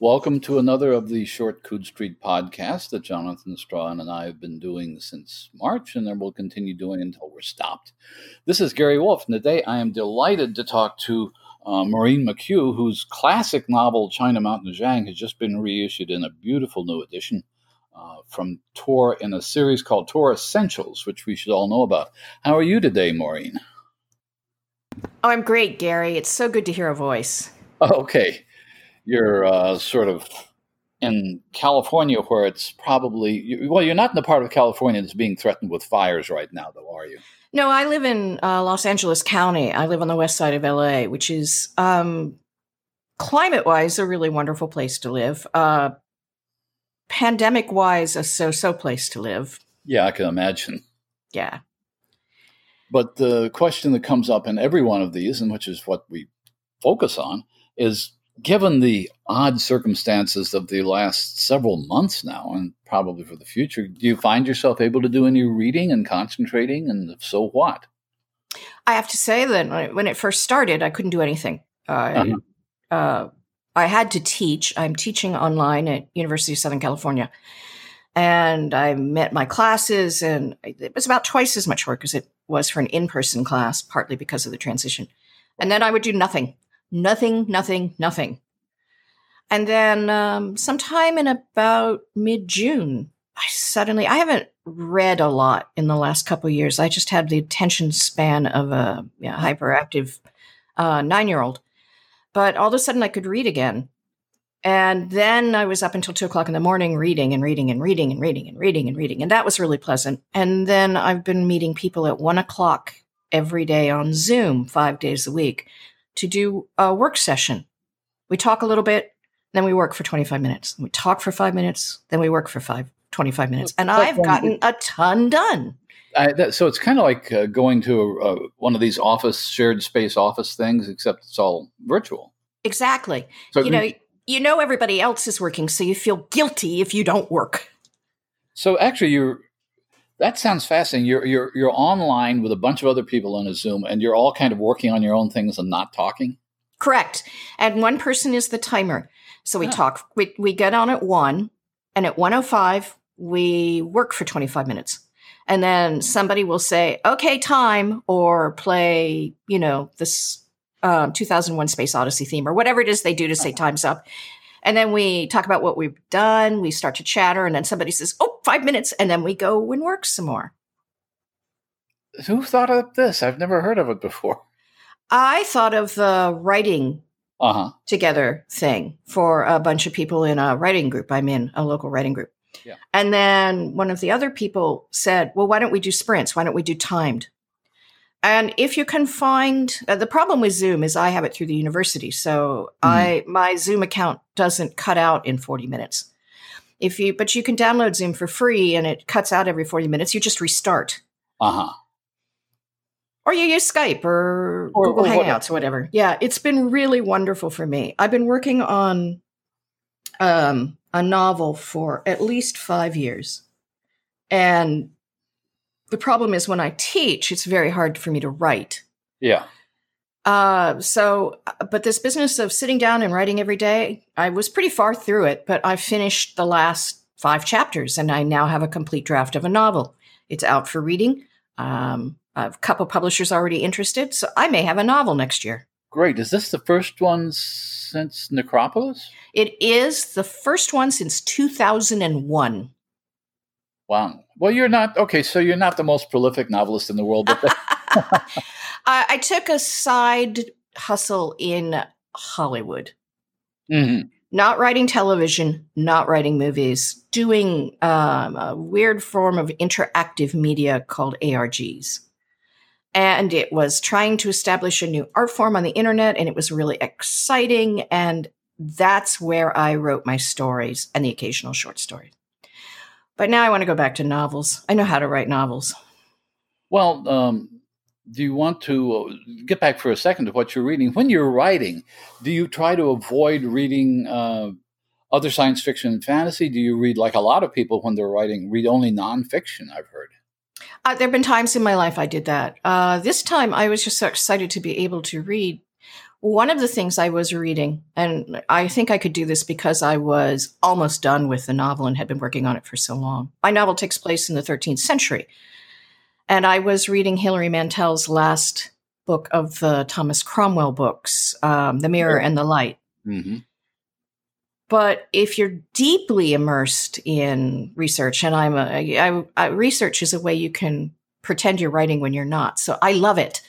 Welcome to another of the Short Coode Street podcasts that Jonathan Strahan and I have been doing since March, and then we'll continue doing until we're stopped. This is Gary Wolfe, and today I am delighted to talk to uh, Maureen McHugh, whose classic novel China Mountain Zhang has just been reissued in a beautiful new edition uh, from Tor in a series called Tor Essentials, which we should all know about. How are you today, Maureen? Oh, I'm great, Gary. It's so good to hear a voice. Okay you're uh, sort of in California, where it's probably well, you're not in the part of California that's being threatened with fires right now, though, are you? No, I live in uh, Los Angeles County. I live on the west side of LA, which is um, climate-wise a really wonderful place to live. Uh, pandemic-wise, a so-so place to live. Yeah, I can imagine. Yeah. But the question that comes up in every one of these, and which is what we focus on, is given the odd circumstances of the last several months now, and probably for the future, do you find yourself able to do any reading and concentrating? And if so, what? I have to say that when it first started, I couldn't do anything. Uh, uh-huh. uh, I had to teach. I'm teaching online at University of Southern California, and I met my classes, and it was about twice as much work as it was for an in-person class, partly because of the transition. And then I would do nothing nothing, nothing, nothing. And then um, sometime in about mid June, I suddenly, I haven't read a lot in the last couple years. I just had the attention span of a hyperactive uh, nine year old. But all of a sudden, I could read again. And then I was up until two o'clock in the morning reading and reading and reading and reading and reading and reading. And that was really pleasant. And then I've been meeting people at one o'clock every day on Zoom, five days a week to do a work session. We talk a little bit, then we work for 25 minutes. We talk for five minutes, then we work for five, 25 minutes. And I've gotten a ton done. I, that, so it's kind of like uh, going to a, a, one of these office shared space office things, except it's all virtual. Exactly. So you know, you know everybody else is working, so you feel guilty if you don't work. So actually, you're that sounds fascinating. You're you're you're online with a bunch of other people on a Zoom, and you're all kind of working on your own things and not talking. Correct. And one person is the timer. So we talk. We we get on at one, and at one o five we work for twenty five minutes, and then somebody will say, "Okay, time," or play, you know, this um, 2001 Space Odyssey theme or whatever it is they do to say time's up. And then we talk about what we've done. We start to chatter, and then somebody says, "Oh, five minutes," and then we go and work some more. Who thought of this? I've never heard of it before. I thought of the writing uh-huh. together thing for a bunch of people in a writing group. I'm in a local writing group. Yeah. And then one of the other people said, "Well, why don't we do sprints? Why don't we do timed?" And if you can find uh, the problem with Zoom is I have it through the university, so mm. I my Zoom account doesn't cut out in 40 minutes. If you but you can download Zoom for free and it cuts out every 40 minutes, you just restart. Uh-huh. Or you use Skype or, or Google or Hangouts or whatever. Yeah, it's been really wonderful for me. I've been working on um, a novel for at least five years. And the problem is when I teach, it's very hard for me to write. Yeah. Uh, so, but this business of sitting down and writing every day, I was pretty far through it, but I finished the last five chapters and I now have a complete draft of a novel. It's out for reading. Um, a couple publishers already interested, so I may have a novel next year. Great. Is this the first one since Nekropolis? It is the first one since 2001. Wow. Well, you're not okay. So you're not the most prolific novelist in the world, but I, I, took a side hustle in Hollywood. Mm-hmm. Not writing television, not writing movies, doing um, a weird form of interactive media called ARGs. And it was trying to establish a new art form on the internet, and it was really exciting. And that's where I wrote my stories and the occasional short story. But now I want to go back to novels. I know how to write novels. Well, um, do you want to uh, get back for a second to what you're reading? When you're writing, do you try to avoid reading uh, other science fiction and fantasy? Do you read, like a lot of people when they're writing, read only nonfiction? I've heard. Uh, there have been times in my life I did that. Uh, this time I was just so excited to be able to read one of the things I was reading, and I think I could do this because I was almost done with the novel and had been working on it for so long. My novel takes place in the 13th century. And I was reading Hilary Mantel's last book of the Thomas Cromwell books, um, The Mirror and the Light. Mm-hmm. But if you're deeply immersed in research, and I'm a, I, I, research is a way you can pretend you're writing when you're not. So I love it.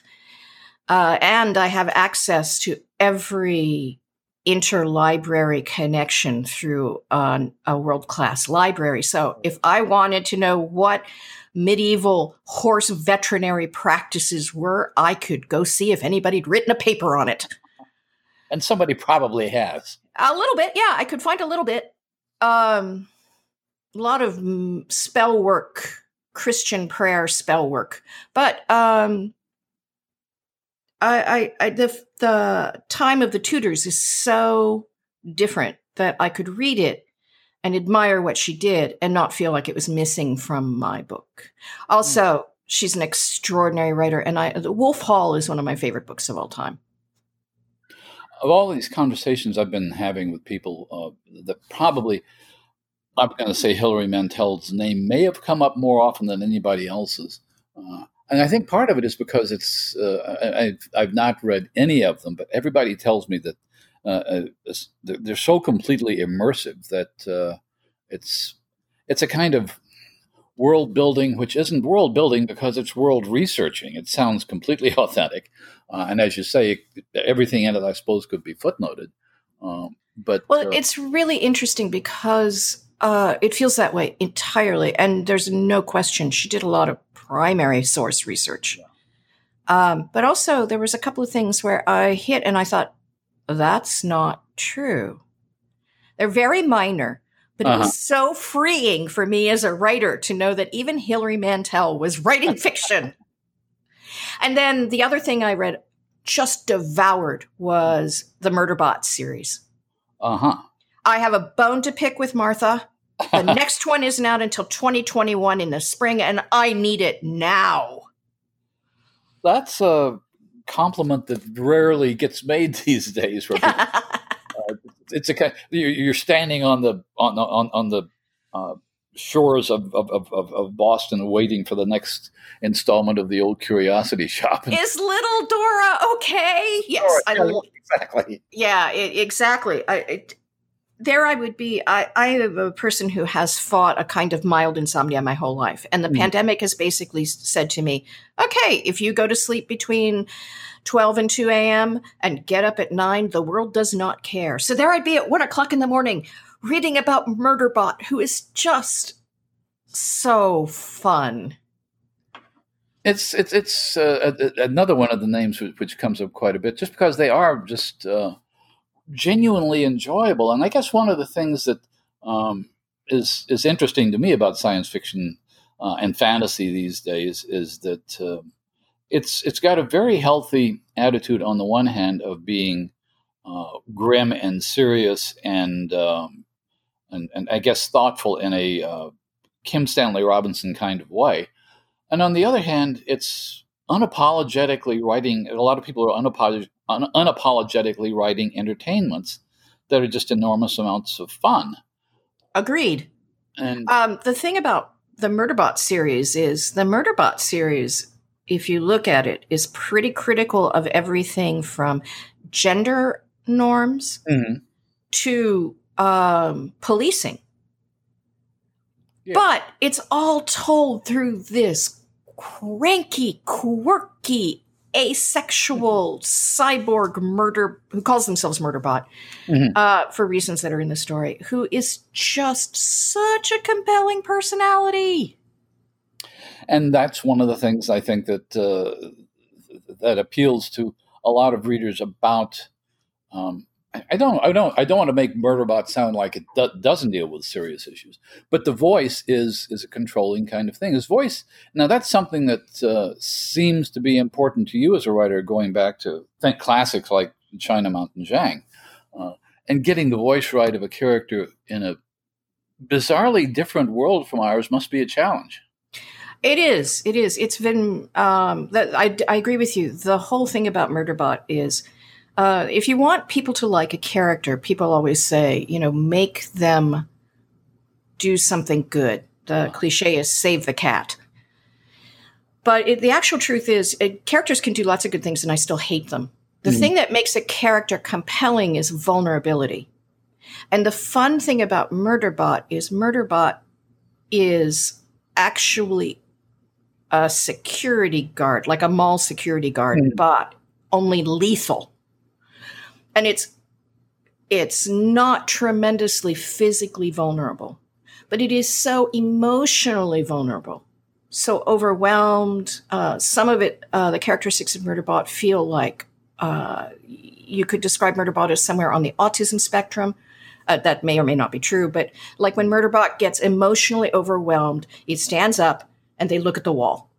Uh, and I have access to every interlibrary connection through uh, a world class library. So if I wanted to know what medieval horse veterinary practices were, I could go see if anybody'd written a paper on it. And somebody probably has. A little bit, yeah. I could find a little bit. Um, a lot of spell work, Christian prayer spell work, but um, I, I, I the the time of the Tudors is so different that I could read it and admire what she did and not feel like it was missing from my book. Also, mm. she's an extraordinary writer, and I the Wolf Hall is one of my favorite books of all time. Of all these conversations I've been having with people, uh, that probably I'm going to say Hilary Mantel's name may have come up more often than anybody else's. Uh, and I think part of it is because it's uh, I've, I've not read any of them, but everybody tells me that uh, uh they're so completely immersive that uh, it's it's a kind of world building which isn't world building because it's world researching. It sounds completely authentic, uh, and as you say, everything in it I suppose could be footnoted. Um, but well, uh, it's really interesting because uh, it feels that way entirely. And there's no question she did a lot of primary source research. Um, but also, there was a couple of things where I hit and I thought, that's not true. They're very minor, but uh-huh. it was uh-huh. so freeing for me as a writer to know that even Hilary Mantel was writing fiction. And then the other thing I read just devoured was the Murderbot series. Uh huh. I have a bone to pick with Martha. The next one isn't out until 2021 in the spring, and I need it now. That's a compliment that rarely gets made these days. uh, it's a you're standing on the on on on the uh, shores of, of, of, of, Boston waiting for the next installment of the old Curiosity Shop. Is little Dora okay? Yes, Dora, I, exactly. Yeah, it, exactly. I, it, there I would be. I, I am a person who has fought a kind of mild insomnia my whole life. And the mm. pandemic has basically said to me, okay, if you go to sleep between 12 and 2 a.m. and get up at 9, the world does not care. So there I'd be at 1 o'clock in the morning reading about Murderbot, who is just so fun. It's it's it's uh, another one of the names which comes up quite a bit, just because they are just uh, genuinely enjoyable. And I guess one of the things that um, is is interesting to me about science fiction uh, and fantasy these days is that uh, it's it's got a very healthy attitude on the one hand of being uh, grim and serious and, um, and and I guess thoughtful in a uh, Kim Stanley Robinson kind of way, and on the other hand, it's unapologetically writing. A lot of people are unapolog- un- unapologetically writing entertainments that are just enormous amounts of fun. Agreed. And um, the thing about the Murderbot series is the Murderbot series, if you look at it, is pretty critical of everything from gender norms mm-hmm. to um, policing. Yeah. But it's all told through this cranky, quirky, asexual cyborg murder who calls themselves Murderbot mm-hmm. uh, for reasons that are in the story, who is just such a compelling personality. And that's one of the things I think that uh, that appeals to a lot of readers about um, I don't, I don't, I don't want to make Murderbot sound like it do, doesn't deal with serious issues, but the voice is is a controlling kind of thing. His voice, now that's something that uh, seems to be important to you as a writer, going back to think classics like China Mountain Zhang, uh, and getting the voice right of a character in a bizarrely different world from ours must be a challenge. It is. It is. It's been. Um, that I, I agree with you. The whole thing about Murderbot is Uh, if you want people to like a character, people always say, you know, make them do something good. The cliche is save the cat. But it, the actual truth is, it, characters can do lots of good things, and I still hate them. The mm. thing that makes a character compelling is vulnerability. And the fun thing about Murderbot is Murderbot is actually a security guard, like a mall security guard, mm. but only lethal. And it's it's not tremendously physically vulnerable, but it is so emotionally vulnerable, so overwhelmed. Uh, some of it, uh, the characteristics of Murderbot feel like uh, you could describe Murderbot as somewhere on the autism spectrum. Uh, that may or may not be true, but like when Murderbot gets emotionally overwhelmed, it stands up and they look at the wall.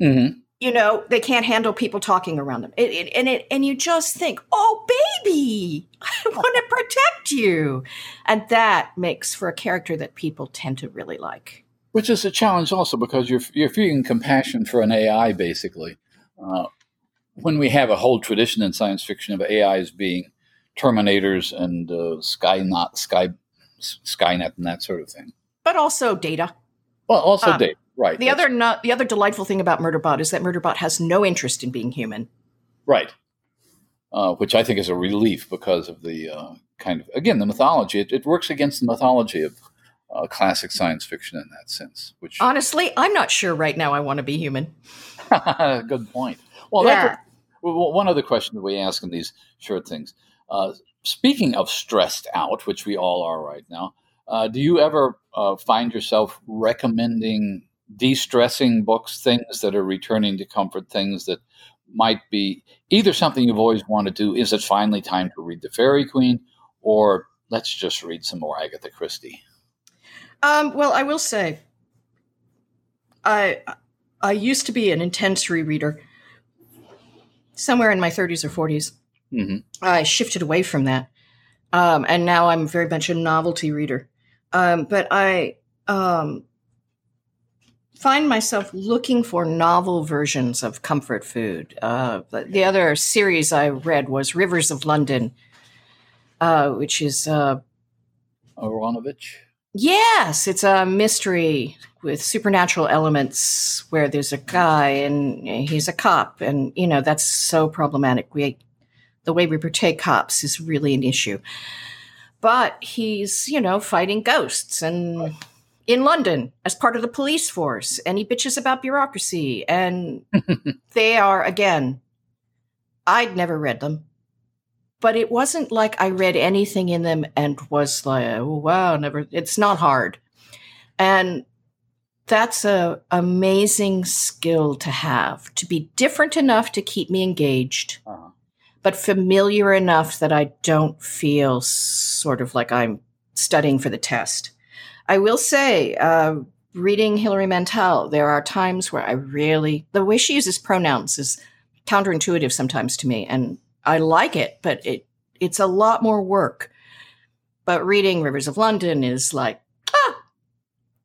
Mm-hmm. You know, they can't handle people talking around them. It, it, and it, and you just think, "Oh, baby, I want to protect you," and that makes for a character that people tend to really like. Which is a challenge also because you're you're feeling compassion for an AI, basically. Uh, when we have a whole tradition in science fiction of AIs being Terminators and uh, Skynet, Sky, Skynet, and that sort of thing. But also data. Well, also um, data, right? The other not, the other delightful thing about Murderbot is that Murderbot has no interest in being human. Right. Uh, which I think is a relief because of the uh, kind of again the mythology. It, it works against the mythology of uh, classic science fiction in that sense. Which honestly, I'm not sure right now I want to be human. Good point. Well, yeah. one other question that we ask in these short things: uh, speaking of stressed out, which we all are right now, uh, do you ever uh, find yourself recommending de-stressing books, things that are returning to comfort, things that might be either something you've always wanted to do? Is it finally time to read the Faerie Queene? or let's just read some more Agatha Christie? Um, well, I will say, I I used to be an intense rereader. Somewhere in my 30s or 40s, Mm-hmm. I shifted away from that. Um, and now I'm very much a novelty reader. Um, but I um, find myself looking for novel versions of comfort food. Uh, the other series I read was Rivers of London, uh, which is. Uh, Aaronovitch? Yes, it's a mystery with supernatural elements where there's a guy and he's a cop. And, you know, that's so problematic. We the way we portray cops is really an issue. But he's, you know, fighting ghosts and in London as part of the police force, and he bitches about bureaucracy. And they are, again, I'd never read them, but it wasn't like I read anything in them and was like, oh, wow, never, it's not hard. And that's a amazing skill to have to be different enough to keep me engaged. Uh-huh but familiar enough that I don't feel sort of like I'm studying for the test. I will say, uh, reading Hilary Mantel, there are times where I really, the way she uses pronouns is counterintuitive sometimes to me, and I like it, but it it's a lot more work. But reading Rivers of London is like, ah,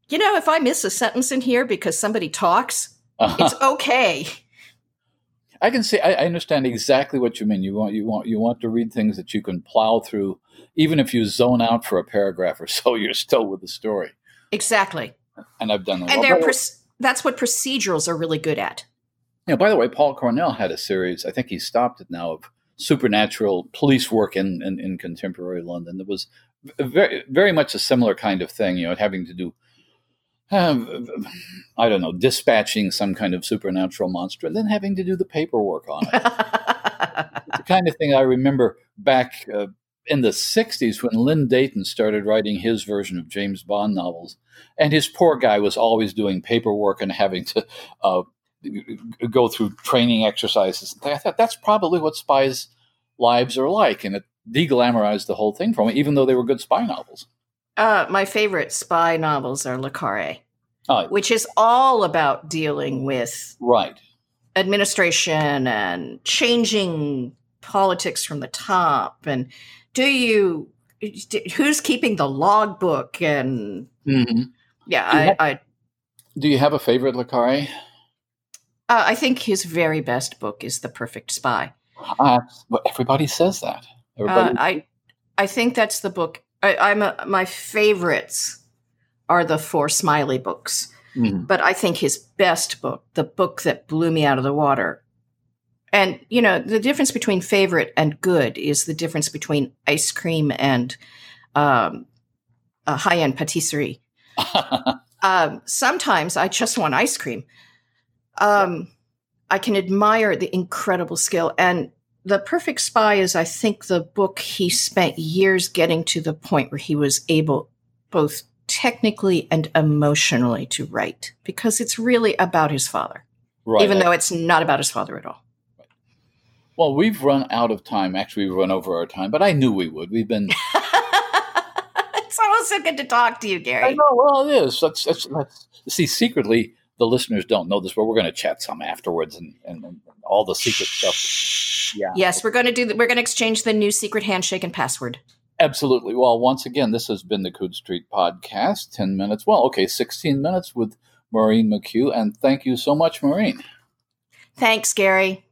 you know, if I miss a sentence in here because somebody talks, uh-huh. it's okay. I can see. I, I, understand exactly what you mean. You want you want you want to read things that you can plow through, even if you zone out for a paragraph or so. You're still with the story. Exactly. And I've done that. And they're that's what procedurals are really good at. Yeah. by the way, Paul Cornell had a series. I think he stopped it now of supernatural police work in in, in contemporary London. That was very very much a similar kind of thing. You know, having to do um, I don't know, dispatching some kind of supernatural monster and then having to do the paperwork on it. the kind of thing I remember back uh, in the 60s when Len Deighton started writing his version of James Bond novels. And his poor guy was always doing paperwork and having to uh, go through training exercises. I thought that's probably what spies' lives are like. And it deglamorized the whole thing for me, even though they were good spy novels. Uh, my favorite spy novels are Le Carre, oh. which is all about dealing with right administration and changing politics from the top. And do you who's keeping the logbook and mm-hmm. yeah, I, have, I, do you have a favorite Le Carre? Uh, I think his very best book is The Perfect Spy. Uh, everybody says that. Everybody. Uh, I I think that's the book. I, am a, my favorites are the four Smiley books, mm-hmm. but I think his best book, the book that blew me out of the water, and you know the difference between favorite and good is the difference between ice cream and um, a high end patisserie. um, sometimes I just want ice cream. Um, I can admire the incredible skill. And The Perfect Spy is, I think, the book he spent years getting to the point where he was able both technically and emotionally to write because it's really about his father, right. even though it's not about his father at all. Well, we've run out of time. Actually, we've run over our time, but I knew we would. We've been. it's always so good to talk to you, Gary. I know. Well, it is. That's, that's, that's, see, secretly, the listeners don't know this, but we're going to chat some afterwards and, and, and all the secret stuff. Yeah. Yes, we're going to do. The, we're going to exchange the new secret handshake and password. Absolutely. Well, once again, this has been the Coode Street Podcast. Ten minutes. Well, okay, sixteen minutes with Maureen McHugh, and thank you so much, Maureen. Thanks, Gary.